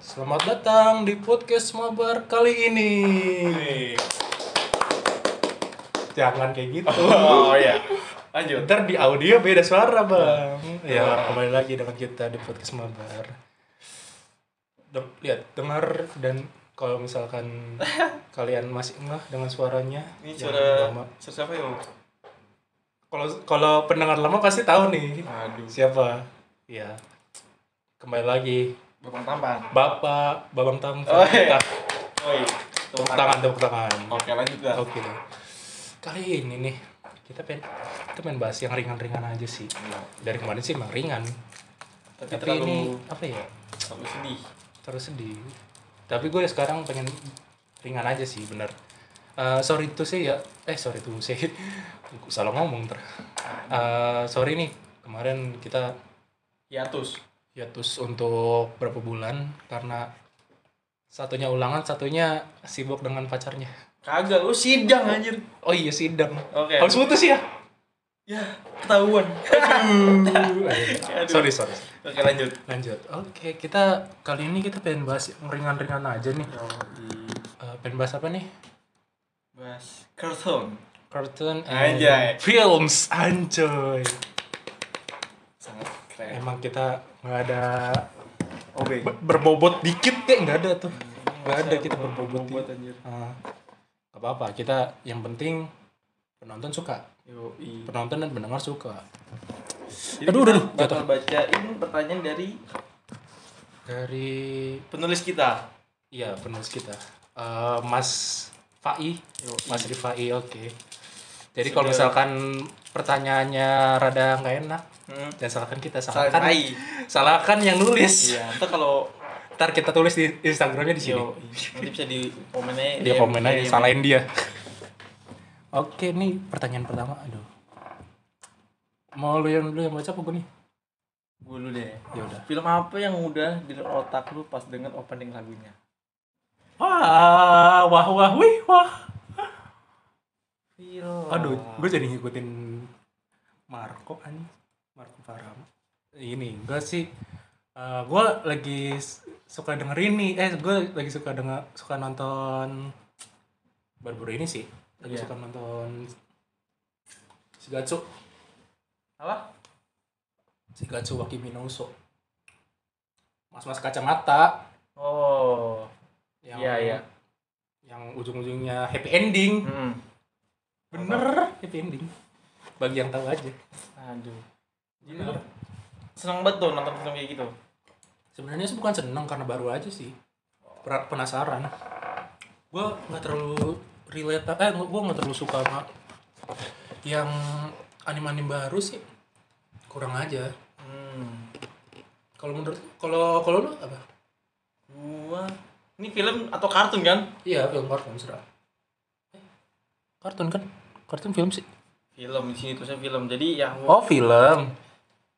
Selamat datang di podcast mabar kali ini. Jangan kayak gitu. Oh iya. Lanjut. Ntar di audio beda suara bang. Ya kembali lagi dengan kita di podcast mabar. De- lihat, dengar dan kalau misalkan kalian masih enggak dengan suaranya, Ini yang suara lama. suara siapa ya? Kalau kalau pendengar lama pasti tahu nih Aduh. siapa. Ya, kembali lagi Bapang tampan. Bapak Babang Tam. Oh, iya. Oh iya. Tepuk tangan, tepuk tangan. Oke lanjut dah. Oke. Kali ini nih kita pengen kita pengen bahas yang ringan-ringan aja sih. Dari kemarin sih emang ringan. Tapi, Tapi terlalu ini apa ya? terlalu sedih. Terus sedih. Tapi gue sekarang pengen ringan aja sih, bener. Eh, sorry tuh sih ya, eh sorry tuh sih, salah ngomong ter. Eh, sorry nih kemarin kita Hiatus. Hiatus untuk berapa bulan karena satunya ulangan, satunya sibuk dengan pacarnya. Kagak, lu sidang anjir. Oh iya sidang. Oke. Harus putus ya? Ya, ketahuan. sorry, sorry. Oke lanjut. Lanjut. Oke, kita kali ini kita pengen bahas yang ringan-ringan aja nih. Eh, pengen bahas apa nih? Bahas kartun. Cartoon and Anjay. films, anjoy. Keren. Emang kita nggak ada Obeng. berbobot dikit deh, nggak ada tuh. Nggak ada kita berbobot. Bobot dikit. anjir. Ah, nggak apa-apa. Kita yang penting penonton suka, Yo, penonton dan pendengar suka. Jadi Aduh, kita aduh, bakal bacain pertanyaan dari Dari penulis kita. iya penulis kita, Eh, Mas Fai, Yo, Mas Rifai, oke. Jadi kalau misalkan pertanyaannya rada nggak enak, Hmm. dan salahkan kita, Salah salahkan, salahkan yang nulis. Iya, ntar kalau Ntar kita tulis di Instagramnya di sini. Yo, nanti bisa di komennya Dia komen aja, DM. salahin dia. Oke, nih pertanyaan pertama. Aduh. Mau lu yang dulu yang baca apa gue nih? Gue dulu deh. Ya udah. Film apa yang udah di otak lu pas denger opening lagunya? Wah, wah, wah, wih, wah. Film. Aduh, gue jadi ngikutin Marco kan. Marco Faram. Ini enggak sih. Eh, gue lagi s- suka denger ini. Eh, gue lagi suka denger suka nonton baru-baru ini sih. Lagi Iya. suka nonton Shigatsu. apa? Shigatsu wa Kimi no Uso. Mas-mas kacamata Oh. yang Iya, iya. yang ujung-ujungnya happy ending. Hmm. Bener, happy ending. Bagi yang tahu aja. Aduh. Lu seneng banget tuh nonton film kayak gitu. Sebenarnya sih bukan seneng karena baru aja sih. Penasaran. Gue nggak terlalu relate, eh gue nggak terlalu suka sama yang anime-anime baru sih. Kurang aja. Hmm. Kalau menurut, kalau kalau lu apa? Gua ini film atau kartun kan? Iya, film kartun serah. Kartun kan? Kartun film sih. Film di sini tulisnya film. Jadi ya Oh film.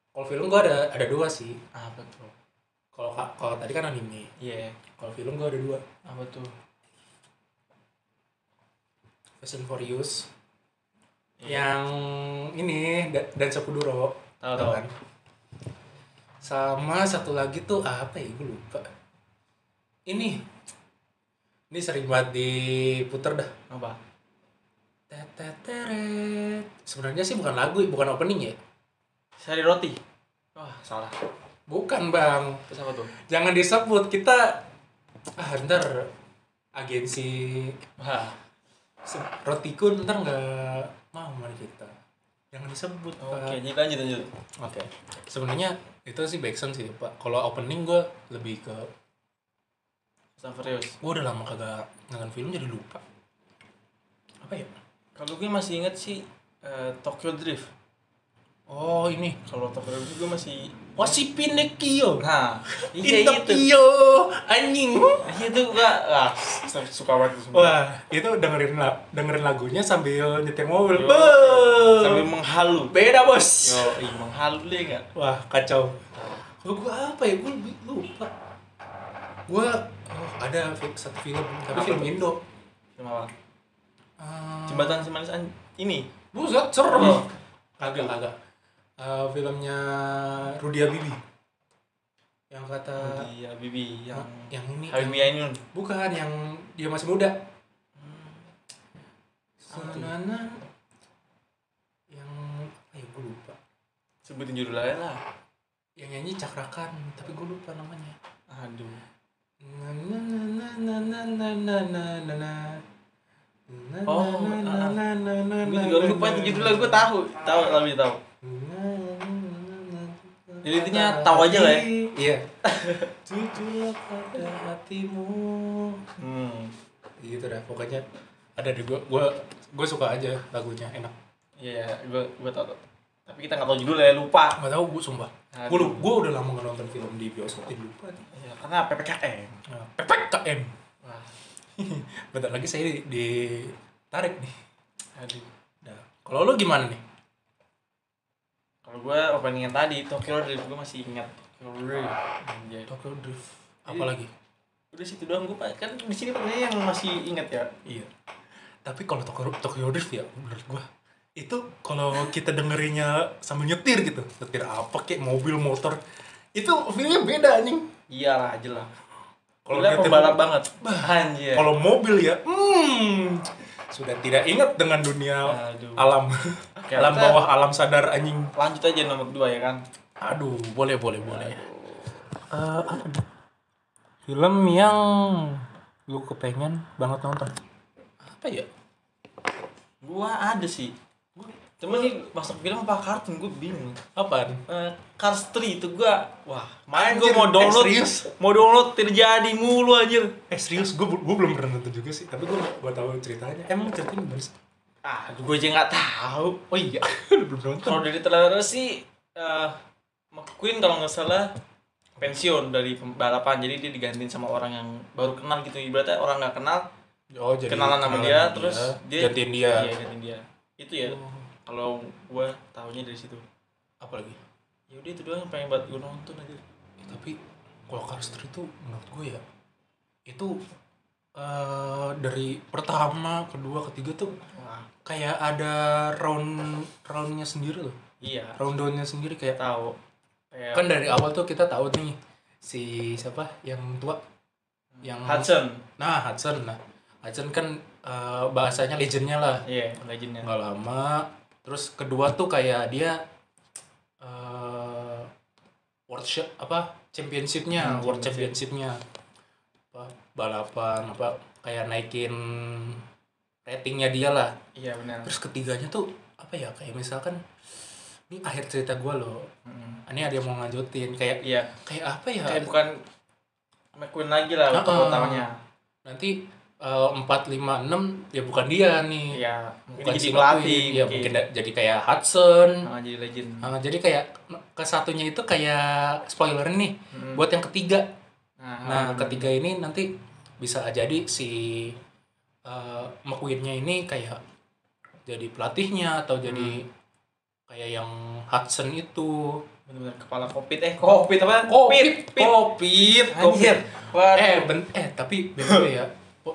Kalau film gua ada ada dua sih. apa tuh? Kalau ka- kalau tadi kan anime. Iya. Kalau film gua ada dua. Apa tuh? Fast and Furious. Iya. Yang ini Da- dan Sakuduro. Tahu Tahu tahu. kan? Sama satu lagi tuh apa ya? Gue lupa. Ini. Ini sering banget diputer dah. Apa? Teteteret. Sebenarnya sih bukan lagu, bukan opening ya. Sari roti. Wah, salah. Bukan bang. Terus apa tuh? Jangan disebut kita. Ah ntar agensi Wah. rotiku ntar nggak mau sama kita. Jangan disebut. Oke, Pak. jadi lanjut lanjut. Oke. Sebenarnya itu sih backsound sih pak. Kalau opening gue lebih ke Fast Furious. gue udah lama kagak nonton film jadi lupa. Apa ya? Kalau gue masih inget sih eh, Tokyo Drift. Oh ini. Kalau Tokyo Drift gue masih Wasi Pinekio. Nah, In iya itu. Tokyo anjing. Itu gua ah, suka banget semua. Wah, itu dengerin la- dengerin lagunya sambil nyetir mobil. Yo. Sambil menghalu. Beda bos. Yo, ih menghalu deh enggak? Wah kacau. Kalau gue apa ya? Gue lupa. Gue oh, ada satu film, tapi Apa film tuh? Indo. Film apa? Uh, Jembatan Semanis An- ini. Buset, serem. Oh. Kagak, kagak. Eh, filmnya Rudy Habibie. yang kata Iya, Bibi yang yang ini Habibie yang- Ainun. bukan yang dia masih muda tuh? Sanana yang ayo gue lupa Sebutin judulnya lah. yang nyanyi cakrakan tapi gue lupa namanya Aduh. na na na na na na na na Na, Oh, ah. na, Gue juga lupa itu judulnya, gue tahu. Tahu, tapi tahu. Jadi intinya tahu aja lah ya. Iya. Jujurlah pada hatimu. Hmm. Gitu dah pokoknya ada di gua gua gua suka aja lagunya enak. Iya, gue gue tahu. Tapi kita nggak tahu judulnya, lupa. Nggak tahu gua sumpah. Lu- gua udah lama nggak nonton film di bioskop jadi lupa. Iya, karena PPKM. Nah, PPKM. Bentar lagi saya di, ditarik nih. aduh. Nah, kalau lu gimana nih? Kalau gue opening yang tadi, Tokyo Drift gue masih ingat. Tokyo Drift. Anjay. Tokyo Drift. Iya. Apa lagi? Udah situ doang gue kan di sini katanya yang masih ingat ya. Iya. Tapi kalau Tokyo, Tokyo Drift ya menurut gua itu kalau kita dengerinnya sambil nyetir gitu, nyetir apa kayak mobil motor itu feelnya beda anjing. Iyalah, jelas. Kalau nyetir- pembalap banget. Anjir. Kalau mobil ya, hmm, sudah tidak ingat dengan dunia Aduh. alam, Oke, alam kita bawah, alam sadar anjing. Lanjut aja nomor dua ya kan. Aduh, boleh boleh boleh. Eh, apa nih? Film yang lu kepengen banget nonton? Apa ya? Gua ada sih. Cuman nih masuk film apa kartun gue bingung. Apaan? Eh, Cars 3 itu gua wah, main gua mau download. eh, serius? Mau download terjadi mulu anjir. Eh serius, gue gue belum pernah nonton juga sih, tapi gue gue tahu ceritanya. Emang ceritanya gimana sih? Ah, gue aja nggak tahu. Oh iya, lu belum nonton. Kalau dari trailer sih eh McQueen kalau nggak salah pensiun dari balapan jadi dia digantiin sama orang yang baru kenal gitu ibaratnya orang nggak kenal Oh jadi kenalan sama dia sama terus dia gantiin dia. iya gantiin dia itu ya Oh, kalau gua tahunya dari situ. Apa lagi? ya udah itu doang yang pengen buat gue nonton aja. Ya, tapi kalau 3 itu menurut gue ya itu eh dari pertama, kedua, ketiga tuh wah. kayak ada round roundnya sendiri loh. iya. Rundownnya sendiri kayak tahu. Kayak kan dari awal tuh kita tahu nih si siapa? Yang tua? Yang Hudson. Nah Hudson. Nah Hudson kan eh, bahasanya legendnya lah. Iya legendnya. Nggak lama terus kedua tuh kayak dia eh workshop apa championshipnya Hmm, world championship. championshipnya. Apa balapan apa kayak naikin ratingnya dia lah. Iya benar. Terus ketiganya tuh apa ya kayak misalkan ini akhir cerita gue loh. Mm. ini ada yang mau lanjutin kayak iya. kayak apa ya? Kayak bukan McQueen lagi lah Ah, untuk ah. utamanya. Nanti empat lima enam ya bukan dia nih iya mungkin bukan jadi si pelatih ya mungkin. da- jadi kayak Hudson Ah, jadi legend Ah, jadi kayak ke satunya itu kayak spoiler nih Mm. buat yang ketiga. nah, Nah, benar. ketiga ini nanti bisa jadi si uh, McQueen-nya ini kayak jadi pelatihnya atau jadi Hmm. kayak yang Hudson itu. bener-bener kepala covid eh covid apa Covid, pit Covid, anjir Waduh. Eh, ben eh tapi BTW ya,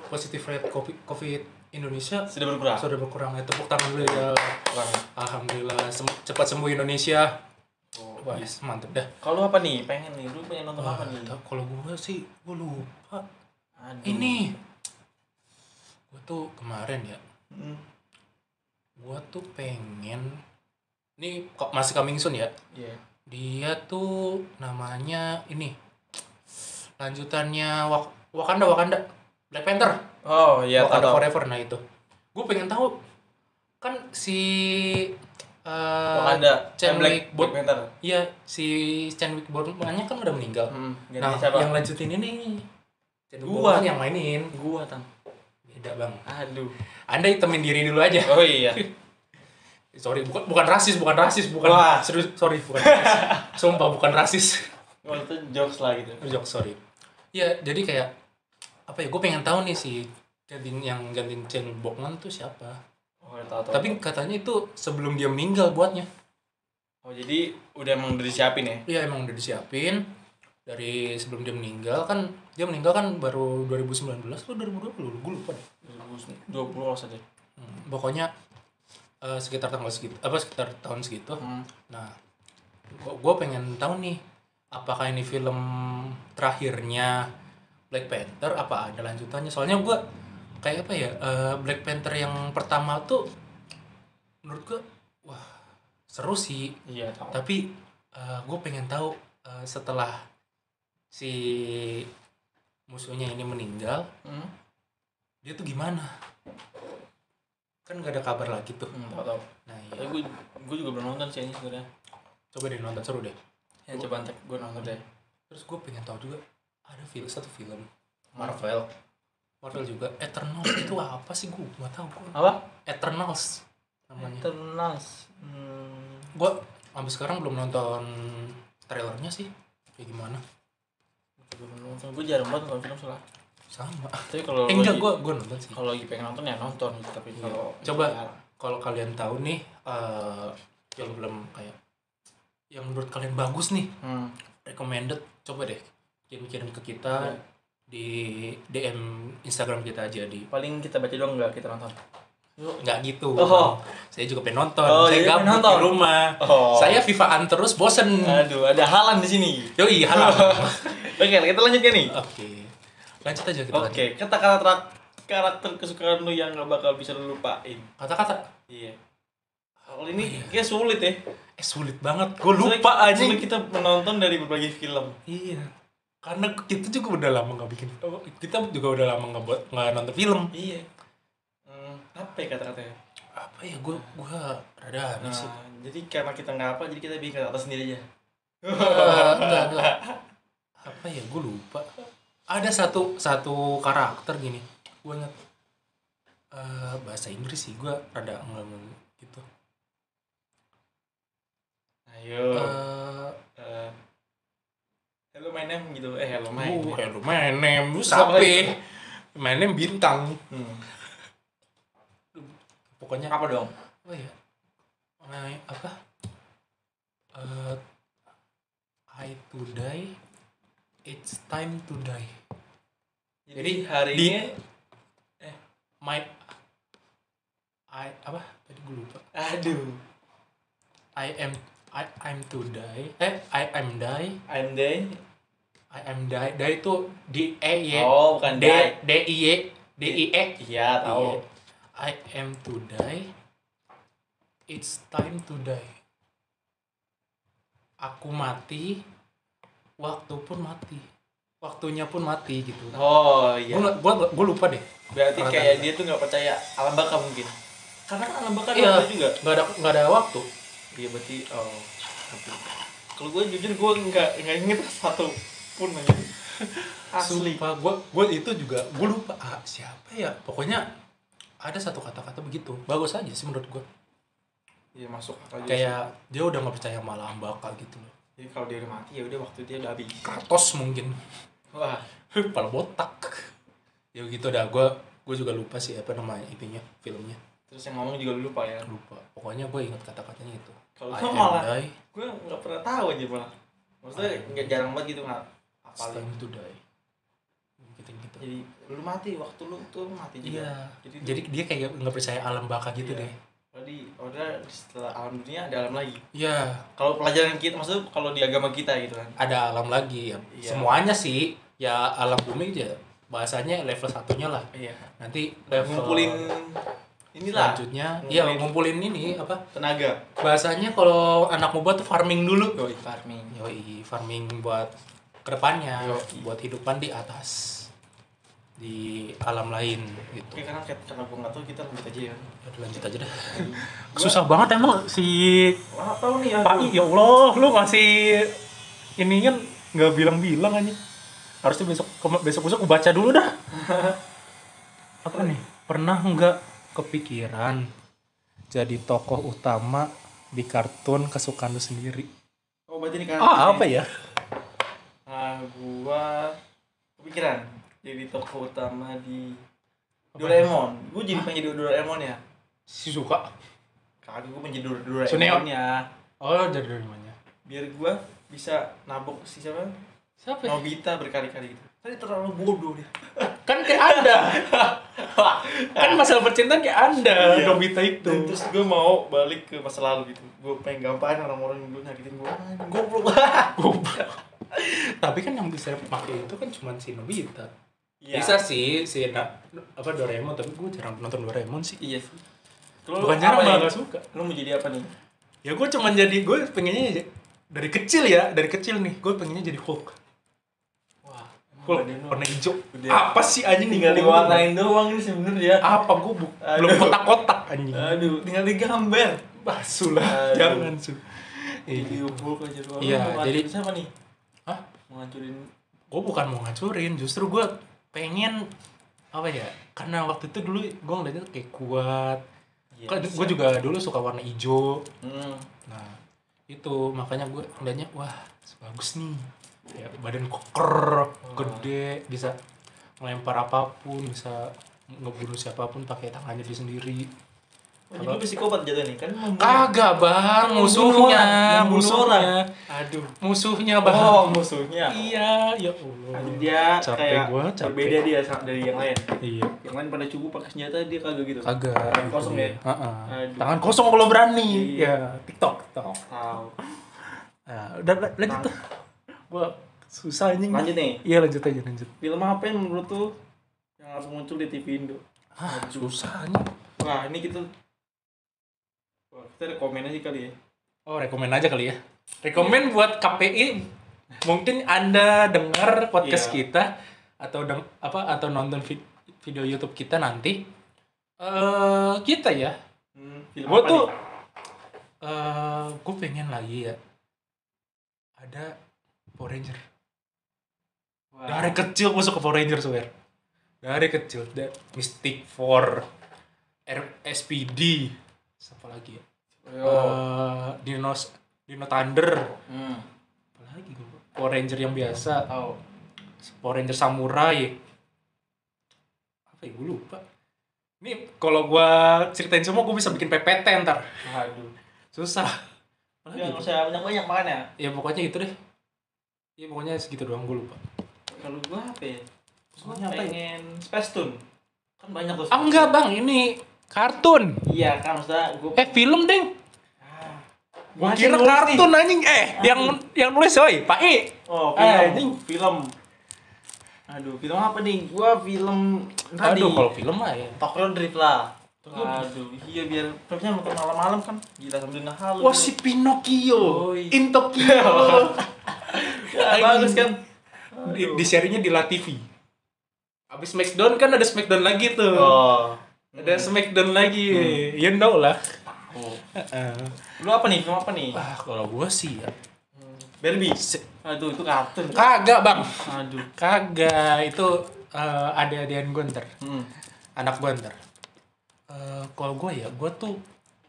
positif rate Covid, COVID Indonesia sudah berkurang sudah berkurang ya tepuk tangan dulu ya. Kurang. Alhamdulillah sem- cepat sembuh Indonesia. Oh, Wah, iya. mantep dah. kalau apa nih pengen nih lu pengen nonton Wah, apa nih kalau gue sih gue lupa. Aduh. Ini gue tuh kemarin ya, Hmm. gue tuh pengen ini kok masih coming soon ya. iya Dia tuh namanya ini lanjutannya Wak Wakanda Wakanda Black Panther. oh iya Wakanda tahu Forever nah itu. Gue pengen tahu kan si eh Wakanda Chadwick Black Black Panther Iya, si Chadwick Boseman-nya kan udah meninggal. hmm. Nah, siapa yang lanjutin ini Chadwick Gua. Boseman yang mainin. gua tang Beda, Bang. aduh Anda hitemin diri dulu aja. oh iya Sorry, bukan bukan rasis, bukan rasis, bukan. Wah. Serius, sorry, bukan rasis. Sumpah bukan rasis. oh itu jokes lah gitu Jok, sorry. Ya, jadi kayak apa ya? Gue pengen tahu nih si gantiin yang gantiin Chadwick Boseman tuh siapa. oh tahu tahu Tapi katanya itu sebelum dia meninggal buatnya. oh jadi udah emang udah disiapin ya Iya, emang udah disiapin dari sebelum dia meninggal kan dia meninggal kan baru 2019 atau 2020 gue lupa deh 2020 kalau saja Hmm, pokoknya eh, sekitar tanggal segitu apa sekitar tahun segitu hmm. nah gue pengen tahu nih apakah ini film terakhirnya Black Panther apa ada lanjutannya? Soalnya gua kayak apa ya eh, Black Panther yang pertama tuh menurut gua wah seru sih. Iya tahu tapi gue pengen tahu eh, setelah si musuhnya ini meninggal hmm? dia tuh gimana? Kan nggak ada kabar lagi tuh. Hmm, tahu tahu nah tapi iya gue gue juga belum nonton sih ini sebenarnya. Coba deh nonton seru deh. Ya coba ntar gue nonton deh. Terus gue pengen tahu juga ada film satu film. Marvel. Marvel juga. Eternals itu apa sih? Gue nggak tahu gue apa? Eternals namanya. Eternals hmm. gue sampai sekarang belum nonton trailernya sih. Kayak gimana? Gue belum nonton. Gue jarang banget nonton film soalnya. Sama. Tapi kalau eh, enggak gue gue nonton sih. kalau lagi pengen nonton ya nonton tapi Iya. kalau Coba. ya, kalau kalian tahu nih eh film-film kayak yang menurut kalian bagus nih hmm. recommended coba deh kirim-kirim ke kita Iya. di DM Instagram kita aja di. Paling kita baca doang nggak kita nonton. Nggak gitu. Oh. saya juga pengen nonton. Oh, saya iya, gabut pengen nonton. di rumah. Oh. saya FIFAan terus bosen. Aduh ada halan di sini. Yoi halam oke kita lanjut ya nih. Oke. Lanjut aja kita oke lanjut. kata-kata terak- karakter kesukaan lu yang gak bakal bisa lu lupain. Kata-kata? Iya. Kalau ini Oh, iya. kayak sulit ya. Eh sulit banget. Gue lupa aja kita menonton dari berbagai film. Iya karena kita juga udah lama nggak bikin oh, kita juga udah lama nggak buat nggak nonton film. Iya. Hmm, apa ya kata-katanya? Apa ya? Gue gue rada aneh nah sih. jadi karena kita nggak apa jadi kita bikin kata sendiri aja? Eh, enggak enggak. Apa ya? Gue lupa. Ada satu satu karakter gini. Gue ingat eh, bahasa Inggris sih. Gue rada ngomong gitu. Ayo. Eh, Eh, hello my name gitu. Eh hello my oh, name. hello my name. Lu sape my name bintang. Hmm. pokoknya apa dong? Apa ya my, apa? Eh, I to die it's time to die. Jadi, Jadi, hari di- ini my I apa? Tadi gue lupa. Aduh. I am I I'm to die. Eh I am die. I'm day I am die. Die itu D E Y oh bukan D die. D I Y D I E. Iya tahu. I am to die. It's time to die. Aku mati. Waktu pun mati. Waktunya pun mati gitu oh iya. Gue gua, gua lupa deh. Berarti kayak dia tuh nggak percaya alam baka mungkin? Karena kan alam baka Iya. ada juga. nggak ada nggak ada waktu iya berarti oh kalau gue jujur gue nggak nggak inget satu pun aja asli. Sumpah, gue gue itu juga gue lupa ah, siapa ya? Pokoknya ada satu kata-kata begitu bagus aja sih menurut gue iya masuk akal juga sih. kayak dia udah nggak percaya sama alam bakal gitu loh. Jadi kalau dia udah mati ya udah waktu dia udah habis. Kratos mungkin. Wah. Kepala botak. Ya gitu dah gue gue juga lupa sih apa namanya itunya filmnya. Terus yang ngomong juga lu lupa ya? Lupa. Pokoknya gue ingat kata-katanya itu kalau gue malah gue nggak pernah tahu aja malah maksudnya nggak jarang banget gitu nggak apa to die gitu gitu jadi lu mati waktu lu tuh mati juga. Iya. Jadi, jadi dia kayak nggak percaya alam baka gitu Iya. deh jadi udah setelah alam dunia ada alam lagi. Iya. Kalau pelajaran kita maksudnya kalau di agama kita gitu kan. Ada alam lagi. Ya Iya. semuanya sih. Ya alam bumi aja. Bahasanya level satunya lah. Iya. Nanti level ngumpulin inilah. Selanjutnya iya ngumpulin ini apa? tenaga. Bahasanya kalau anak buat tuh farming dulu. Yoi. Farming yoi. Farming buat ke depannya Yoi. buat hidupan di atas di alam lain gitu. Oke, karena karena gue nggak tahu kita lanjut aja ya. Udah, lanjut aja dah. Gua- susah banget emang si Wah, tahu nih ya? Pak I, ya Allah lu ngasih ini kan nggak bilang-bilang aja harusnya besok besok besok gue baca dulu dah. Apa nih? Pernah nggak kepikiran jadi tokoh utama di kartun kesukaan lu sendiri. Oh berarti ini kan ah apa ya? Nah gua kepikiran jadi tokoh utama di Doraemon. Gue jadi pengen jadi Doraemon ya? Si suka? Kagak jadi Dora- Suneo. Doraemon ya. Oh dari dari mana biar gua bisa nabok si siapa? Siapa ya? Nobita berkali-kali gitu tadi terlalu bodoh dia. Kan kayak anda. Kan masalah percintaan kayak anda. Iya. Nobita itu. Dan terus gue mau balik ke masa lalu gitu. Gue pengen gampain orang-orang yang dulu nyakitin gue goblok. Tapi kan yang bisa pakai itu kan cuma si Nobita. Iya. bisa sih si Na- apa Doraemon tapi gue jarang nonton Doraemon sih. Iya sih. Lu bukan jarang apa malah nih? gak suka. Lu mau jadi apa nih? ya gue cuma jadi gue pengennya dari kecil ya dari kecil nih. Gue pengennya jadi Hulk Lu warna hijau apa sih anjing tinggal Gua- diwarnain doang ini sebenarnya. apa gue bu- belum kotak-kotak anjing Aduh, tinggal digambar. basuh lah Aduh. jangan su Jadi Iya. Doang. Iya, jadi- siapa nih? Hah? Mau ngancurin gue bukan mau ngancurin justru gue pengen apa ya karena waktu itu dulu gue ngeliatnya kayak kuat Iya, kan gue juga dulu suka warna hijau Hmm. nah itu makanya gue ngeliatnya wah bagus nih ya badan koker gede bisa melempar apa pun bisa ngebunuh siapa pun pakai tangannya dia sendiri Oh, jadi lu psikopat jatuh nih kan kagak bang musuhnya musuhnya Aduh. musuhnya bang Oh, musuhnya. iya ya allah Jadi dia Capek kayak gua, capek. berbeda dia dari yang lain. iya Yang lain pada cukup pakai senjata dia kagak gitu. kagak Tangan kosong ya? Heeh. Aduh. tangan kosong kalau berani Iya. ya tiktok tiktok Tahu. nah, udah la- lanjut tuh gua susah anjing. Lanjut nih. iya lanjut aja lanjut. Film apa yang menurut tuh yang harus muncul di TV Indo? ah susah anjing. Wah, ini kita Wah, kita rekomen aja kali ya. oh rekomen aja kali ya. Rekomen buat KPI mungkin anda dengar podcast Iya. kita atau deng apa atau nonton vid- video YouTube kita nanti. Eh kita ya. Hmm, film gue tuh eh gue pengen lagi ya. Ada Power Ranger. Wah. dari kecil gue suka Power Ranger swear dari kecil. Da Mystic Four R SPD siapa lagi ya? Yo. Eh, Dino Dino Thunder. Hmm, apa lagi gue Power Ranger yang biasa. Tahu. Power Ranger Samurai. Apa ya? Gue lupa. Ini kalau gue ceritain semua gue bisa bikin PPT ntar. Aduh. susah. Apa Ya, usah banyak-banyak makanya. ya? Pokoknya itu deh ya pokoknya segitu doang gue lupa Kalau gua apa ya? Ya? pengen Space Tune. Kan banyak tuh. ah enggak bang ini kartun Iya kan maksudnya gua eh film deng Ah. Gua Masih kira kartun anjing eh yang yang nulis oi Pak I Oh, Eh, film. anjing. film. Aduh, film apa nih? Gua film tadi. aduh kalau film mah ya Tokyo Drift lah. Aduh, iya biar filmnya nonton malam-malam kan. Gila sambil ngehalu. wah si Pinocchio Oi. in Tokyo bagus kan? di, di serinya di La TV abis Smackdown kan ada Smackdown lagi tuh Oh. ada Smackdown lagi you know lah Oh. Heeh. Lu apa nih? Film apa nih? ah kalau gua sih ya Barbie. Aduh, itu kartun. kagak bang Aduh. kagak itu eh, ada-adaan gue ntar Hmm. anak gue ntar Eh, kalau gue ya gue tuh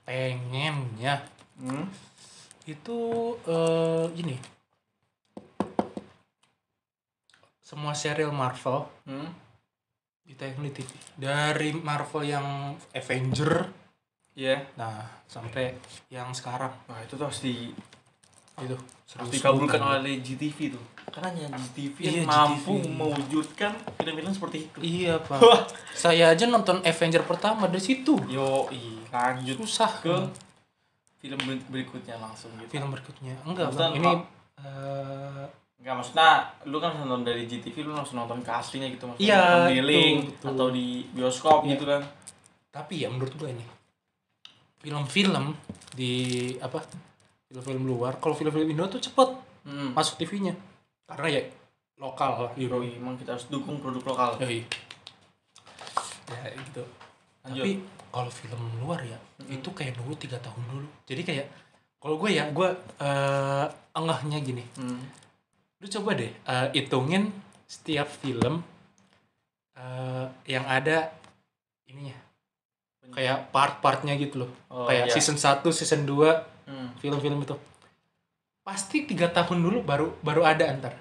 pengennya Hmm. itu eh ini semua serial Marvel Hmm. ditayang di TV dari Marvel yang Avenger Iya. nah sampai yang sekarang Wah, itu tuh harus di itu harus dikabulkan oleh GTV tuh. Karena yang GTV Iya, mampu GTV. mewujudkan film-film seperti itu. iya pak saya aja nonton Avenger pertama dari situ Yo, lanjut susah ke film ber- berikutnya langsung gitu. film berikutnya enggak bang ini apa? Enggak maksudnya lu kan nonton dari GTV lu langsung nonton ke aslinya gitu maksudnya Iya, di link betul. atau di bioskop Iya. gitu kan. tapi ya menurut gue ini film-film di apa film-film luar kalau film-film Indo tuh cepet Hmm. masuk TV-nya karena ya lokal lah Yoi, Euro emang kita harus dukung produk lokal. Yoi. ya gitu Lanjut. tapi kalau film luar ya Mm-mm. itu kayak nunggu tiga tahun dulu jadi kayak kalau gue ya gue eh engahnya gini Hmm. Lu coba deh eh, hitungin setiap film eh yang ada ininya kayak part-partnya gitu loh Oh, kayak iya. season 1, season 2 Hmm. film-film itu pasti tiga tahun dulu baru baru ada antar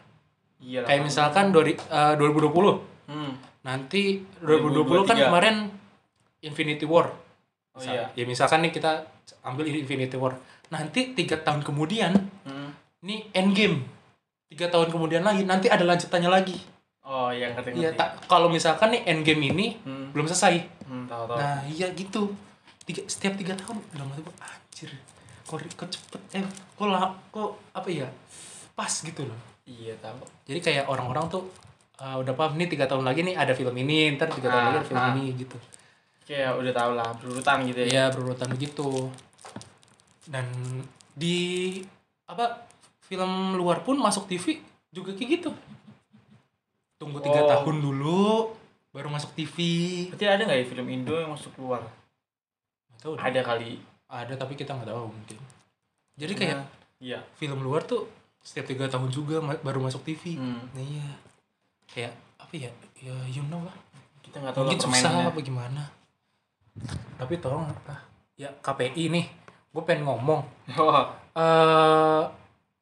Iya. kayak misalkan dua, eh, 2020 Hmm. nanti 2020 kan 2023. kemarin Infinity War Oh Misal- iya. ya misalkan nih kita ambil Infinity War nanti tiga tahun kemudian Hmm. nih Endgame tiga tahun kemudian lagi nanti ada lanjutannya lagi Oh, iya ngerti Iya, ngerti. tak kalau misalkan nih Endgame ini Hmm. belum selesai Hmm, tahu tahu. nah iya gitu tiga, setiap tiga tahun udah mati gue anjir kok, kok cepet eh kok lah kok apa ya pas gitu loh Iya tahu. jadi kayak orang-orang tuh uh, udah paham nih tiga tahun lagi nih ada film ini ntar tiga tahun Ah, lagi ada film ah. ini gitu Kayak udah tahu lah berurutan gitu ya. Iya berurutan begitu. Dan di apa film luar pun masuk TV juga kayak gitu. Tunggu tiga Oh. tahun dulu baru masuk TV. Berarti ada nggak ya film Indo yang masuk? Nggak tahu. Ada kali. Ada tapi kita nggak tahu mungkin. Jadi kayak Nah, Iya. film luar tuh setiap tiga tahun juga baru masuk TV. Hmm. Nah, iya. Kayak apa ya? Ya you know lah. Kita nggak tahu Mungkin susah apa gimana. Tapi tolong apa? Ya KPI nih. Gue pengen ngomong. Wah. eh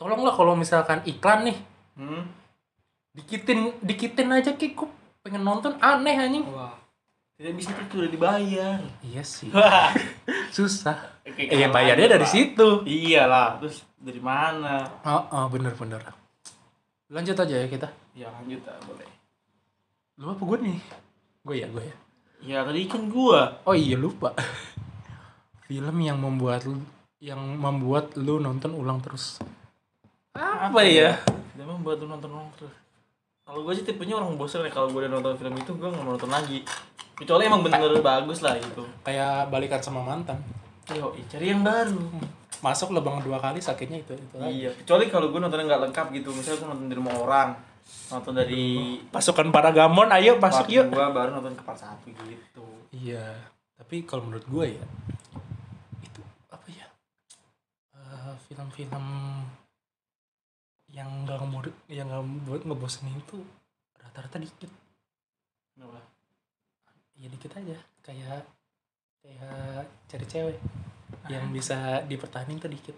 tolonglah kalau misalkan iklan nih. Hmm. dikitin dikitin aja ki. Gue pengen nonton aneh anjing. Wah. Tidak bisa itu udah dibayar. iya sih. Susah. Oke, eh kalau bayarnya dari situ. Iyalah, terus dari mana? oh, oh bener bener. Lanjut aja ya kita. Ya lanjut lah, boleh. lu apa gue nih? Gue ya gue ya? Ya tadi kan gua. oh iya lupa. Film yang membuat lu yang membuat lu nonton ulang terus apa ya Dia mah buat lu nonton nonton terus. Kalau gue sih tipenya orang bosan ya kalau gue udah nonton film itu gue nggak mau nonton lagi. Kecuali emang bener bagus lah gitu. kayak balikan sama mantan Yo, cari yang baru. masuk lubang dua kali sakitnya itu itu lagi. Iya, kecuali kalau gue nontonnya nggak lengkap gitu. Misalnya gue nonton di rumah orang, nonton dari pasukan Paragamon ayo masuk yuk dua baru nonton ke part satu gitu. Iya, tapi kalau menurut gue ya itu apa ya Eh, film-film yang nggak ngebor yang nggak buat ngebosenin itu rata-rata dikit, Kenapa? ya dikit aja kayak kayak cari cewek yang bisa dipertahanin tuh dikit.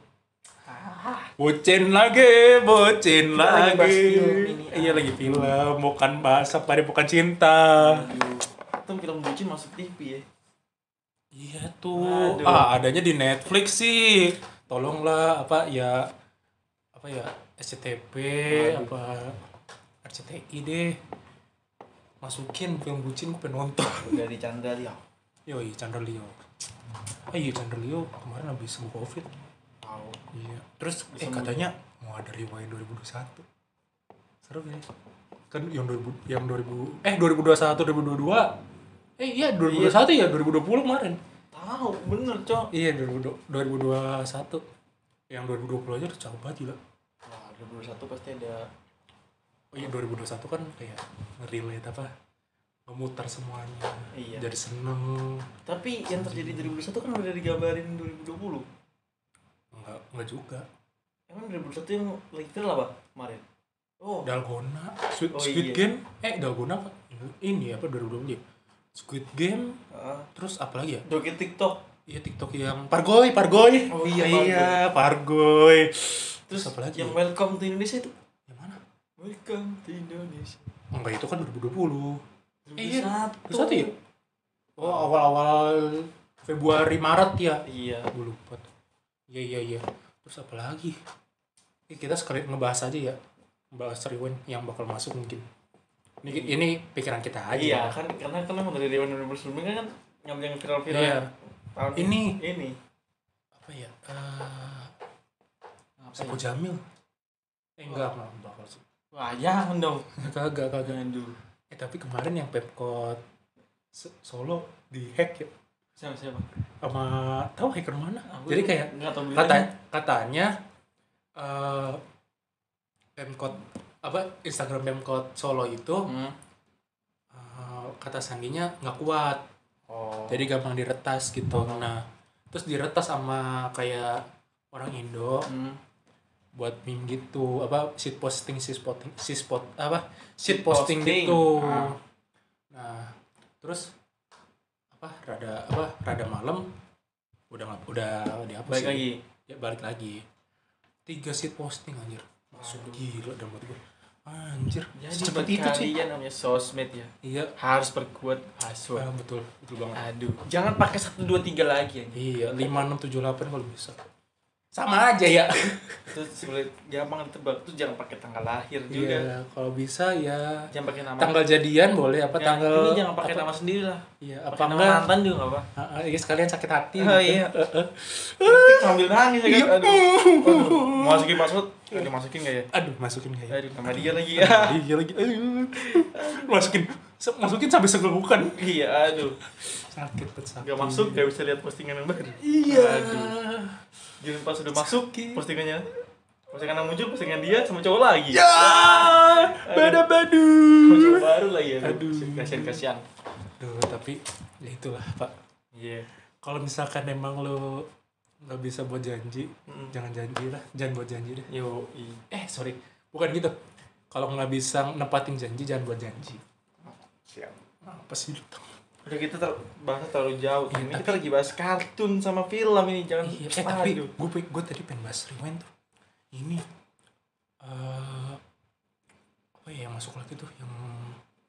Bucin lagi, bucin Kita lagi lagi. ini, Iya ah. lagi film, bukan bahas apa bukan cinta. Aduh, itu film bucin masuk TV ya. Iya tuh. Aduh. Ah, adanya di Netflix sih. Tolonglah apa ya apa ya Aduh. apa RCTI deh. Masukin film bucin gue pengen nonton. Dari Chandra Liao. Yoi, Chandra Leo. Oh iya Chandra Leo kemarin habis sembuh Covid. Tahu. Iya. Terus eh Sembuh. katanya mau ada rewind 2021. Seru ya. Kan yang 2000 yang 2000 eh 2021 2022. Eh iya 2021 ya 2020 kemarin. Tahu, bener cok. Iya 2020 2021 Yang 2020 aja udah jauh banget gila 2021 pasti ada Oh iya 2021 kan kayak nge-relate apa Ngemutar semuanya Iya. Jadi seneng Tapi yang terjadi 2021 kan udah digambarin 2020. Enggak, enggak juga Emang 2021 yang lagi viral apa kemarin? Oh, Dalgona Squid, Oh, Squid iya. Game Eh Dalgona apa? Ini apa 2020 ya? Squid Game ah, Terus apa lagi ya? joget TikTok. Iya TikTok yang Pargoy Pargoy Oh, iya, Iya Pargoy Terus apa lagi? yang Welcome to Indonesia itu. Yang mana? Welcome to Indonesia. Enggak itu kan 2020 Eh, iya. 2021. 21 ya? Oh awal-awal Februari Maret ya Iya. gue lupa iya iya iya terus apa lagi Eh, kita sekali ngebahas aja ya ngebahas rewind yang bakal masuk mungkin ini ini pikiran kita aja Iya, kan karena kan emang dari Dewan 2019 kan ngambil yang viral-viral Iya. tahun Ini. Ini. apa ya Eh, Apa Sapu ya? Jamil eh enggak enggak bakal sih Wah, jangan dong. kagak kagak Aduh. eh tapi kemarin yang Pemkot Se- Solo dihack ya Siapa siapa? sama tahu hacker mana Aku jadi kayak nggak tahu kata katanya eh Pemkot apa Instagram Pemkot Solo itu Hmm. eh, kata sandinya nggak kuat Oh. jadi gampang diretas gitu nah terus diretas sama kayak orang Indo Hmm. Buat meme gitu apa shit posting shit posting shit spot apa shit posting, posting. gitu Ah. nah terus apa rada apa rada malam udah nggak udah dihapus sih. lagi. ya balik lagi tiga shit posting anjir masuk gila dalam hati gue anjir Jadi secepat buat itu sih kalian namanya sosmed ya. iya Harus perkuat password. ah, betul betul banget Aduh, jangan pakai satu dua tiga lagi ya. iya lima enam tujuh delapan kalau bisa sama aja ya. Itu sulit gampang ditebak. Tuh jangan pakai tanggal lahir juga. iya kalau bisa ya jangan pakai nama tanggal jadian boleh apa Ya, tanggal ini jangan pakai nama sendiri lah. Iya apa nama mantan juga nggak apa Ah, ah, iya sekalian sakit hati Oh, gitu. iya. Eh. Nanti sambil nangis ya Iya. kan aduh, aduh. masukin password Aduh, masukin nggak ya? Aduh masukin kayak aduh nama dia lagi. Iya lagi. Aduh. masukin masukin sampai segelegukan iya aduh. Sakit bet sakit. Nggak masuk nggak bisa lihat postingan yang baru. Iya. Aduh. Jadi pas udah masuk postingannya. Postingan yang muncul postingan dia sama cowok lagi. Ya! Bada badu cowok baru lagi ya Aduh. kasihan kasihan. Duh, tapi ya itulah pak. Iya. Kalau misalkan emang lo nggak bisa buat janji Mm. jangan janji lah. Jangan buat janji deh. Yo eh sorry. Bukan gitu. Kalau nggak bisa nepatin janji jangan buat janji. Siap. Apa sih lu udah kita ter bahasnya terlalu jauh Iya, ini tapi- kita lagi bahas kartun sama film ini jangan Iya, eh tapi gue gue tadi pengen bahas rewind tuh. Ini eh apa ya yang masuk lagi tuh yang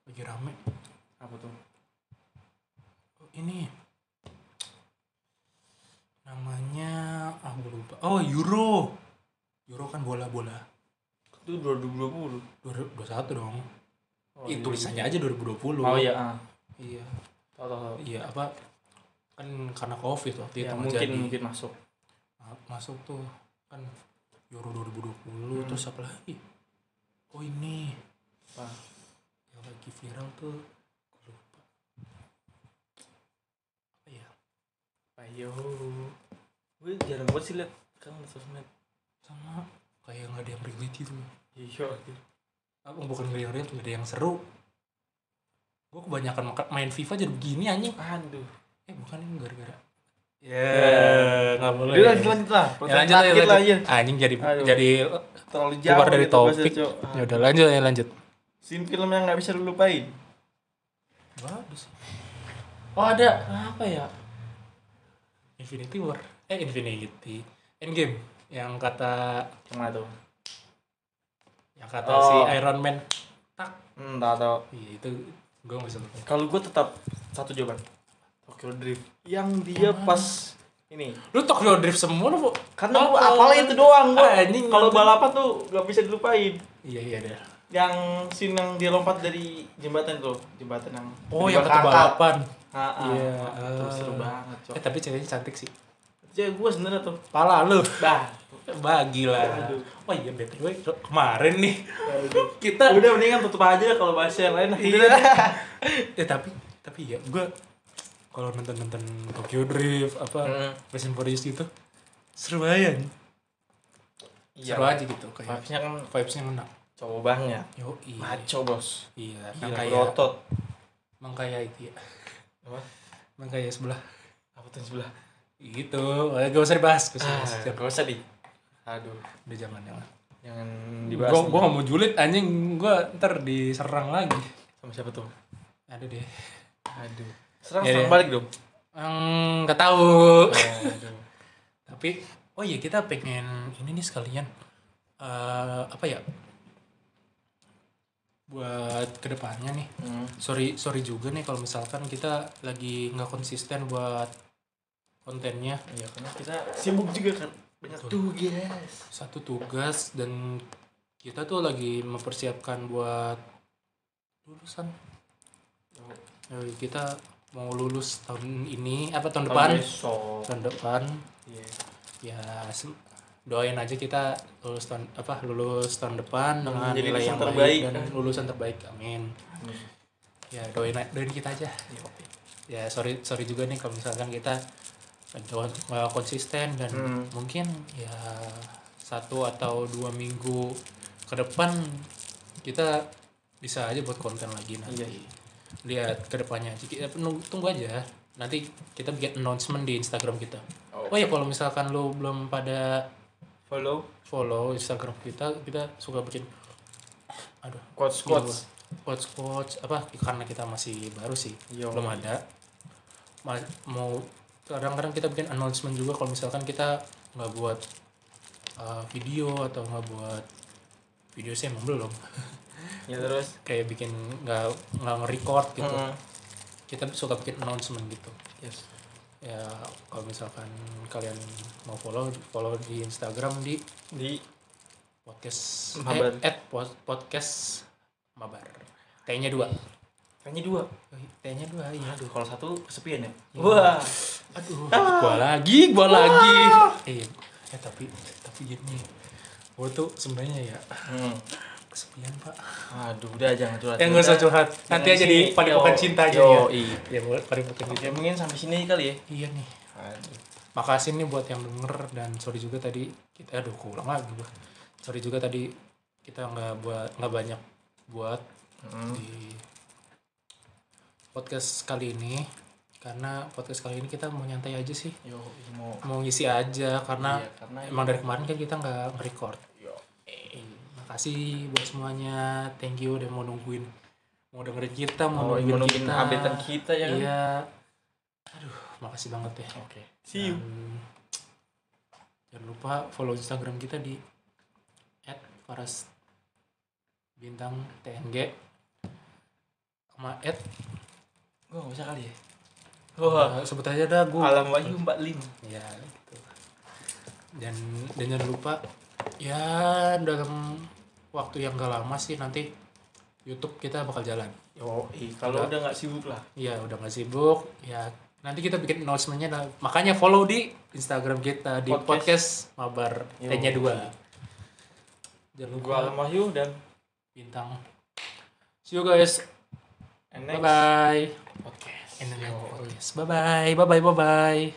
lagi rame. apa tuh Oh, ini namanya ah gue lupa. Oh Euro. Euro kan bola-bola. itu 2020 2021 dong. oh, Ih, tulisannya aja 2020. oh iya ah. Iya. Tahu tahu tahu. Iya apa kan karena covid waktu ya, itu mungkin jadi mungkin masuk. masuk tuh kan Euro 2020 Hmm. terus apa lagi? Oh ini. Apa? Yang lagi viral tuh lupa. Apa ya? Ayo. Gue jarang banget sih liat kan sosmed. Sama kayak nggak ada yang relate gitu iya apa bukan nggak ada yang real nggak ada yang seru gue kebanyakan main FIFA jadi begini anjing aduh eh bukan ini gara-gara Ya, nggak boleh Udah lanjut lanjut lah. ya, lanjut aja, Sakit lah lanjut. aja. anjing jadi Aduh. jadi Terlalu jauh keluar dari gitu topik ya udah lanjut ya lanjut Scene film yang nggak bisa lu lupain. bagus oh ada apa ya Infinity War eh Infinity Endgame yang kata Yang mana tuh? yang kata Oh. si Iron Man tak Hmm, tahu tahu. iya itu gue nggak bisa lupa Kalau gue tetap satu jawaban. Tokyo Drift. Yang dia pas ini. lu Tokyo Drift semua lu? Karena Oh, gue apal itu doang. Gua, anjing, kalau balapan tuh nggak bisa dilupain. iya iya deh Yang scene yang dia lompat dari jembatan tuh, jembatan yang oh yang keangkat. balapan Ah, ah. Iya, eh. seru banget, Cok. eh tapi ceweknya cantik sih Cewek gue sebenarnya tuh. pala lu Bah. Bagi lah Aduh. oh iya btw kemarin nih Aduh. kita Udah mendingan tutup aja kalau bahas yang lain. iya eh tapi tapi ya gue kalau nonton nonton Tokyo Drift apa Hmm. Fast and Furious gitu seru aja Iya. seru aja gitu kayak Vibes-nya kan vibesnya ngena cowok banget. yo iya Maco, Bos. iya Gila, kayak berotot. emang kayak itu ya Apa? emang kayak sebelah Apa tuh sebelah? gitu eh, gak usah dibahas gak usah Ah, gak usah di. Aduh, udah jangan jangan jangan dibahas. gue nih. gak mau julid anjing gue ntar diserang lagi sama siapa tuh? ada deh Aduh. Serang Ya, serang ya. balik dong. Hmm, nggak tahu Aduh. tapi oh iya kita pengen ini nih sekalian eh apa ya buat ke depannya nih Hmm. sorry sorry juga nih kalau misalkan kita lagi nggak konsisten buat kontennya Iya, karena kita sibuk juga kan. Banyak Betul. tugas. satu tugas dan kita tuh lagi mempersiapkan buat lulusan Eh, kita mau lulus tahun ini apa tahun depan besok. tahun depan Iya. ya doain aja kita lulus tahun apa lulus tahun depan dengan Menjadi nilai yang terbaik. baik dan lulusan terbaik amin Amin. ya doain doain kita aja Iya, ya sorry sorry juga nih kalau misalkan kita nggak konsisten dan Hmm. mungkin ya satu atau dua minggu ke depan kita bisa aja buat konten lagi nanti Iya. lihat ke depannya aja kita tunggu, aja nanti kita bikin announcement di Instagram kita Oh. oh ya kalau misalkan lo belum pada Follow follow Instagram kita kita suka bikin aduh quotes gila quotes. quotes quotes apa karena kita masih baru sih Yo. belum ada Ma- mau kadang-kadang kita bikin announcement juga kalau misalkan kita nggak buat uh, video atau nggak buat video sih emang belum Ya terus. kayak bikin nggak nggak nge-record gitu Hmm. kita suka bikin announcement gitu Yes. ya kalau misalkan kalian mau follow follow di Instagram di di podcast Mabar. eh, at pod- podcast mabar T-nya dua kayaknya dua. T-nya dua iya aduh kalau satu kesepian ya? Iya. wah. Aduh. Gua lagi gua lagi. Eh, eh tapi tapi gini. Gua tuh sebenarnya ya hmm. kesepian pak. Aduh udah jangan curhat eh nggak usah curhat. Nanti aja di padepokan cinta aja ya. i. Ya buat padepokan cinta. ya mungkin sampai sini kali ya. Iya nih. Aduh. Makasih nih buat yang denger dan sorry juga tadi kita aduh kulang lagi gua sorry juga tadi kita nggak buat nggak banyak buat Hmm. di podcast kali ini karena podcast kali ini kita mau nyantai aja sih. Yo mau mau ngisi aja karena Iya, karena emang dari kemarin kan kita nggak nge-record. Yo. Eh, makasih buat semuanya. Thank you udah mau nungguin mau dengerin kita mau mau nungguin nungguin kita. updatean kita ya kan? Iya. Aduh makasih banget ya. Oke. See you. Dan jangan lupa follow instagram kita di @faras bintang tng sama at gua nggak bisa kali ya? Wah. sebut aja dah gue alam wahyu mbak lim. Ya gitu. Dan dan jangan lupa ya dalam waktu yang gak lama sih nanti YouTube kita bakal jalan. Yo kalau Udah. nggak sibuk lah. Ya udah nggak sibuk ya nanti kita bikin announcementnya dah. makanya follow di Instagram kita di podcast, Podcast. mabar. T-nya dua. Jangan gua alam lupa wahyu dan bintang. See you guys. And bye next. Bye podcast next podcast bye bye bye bye bye bye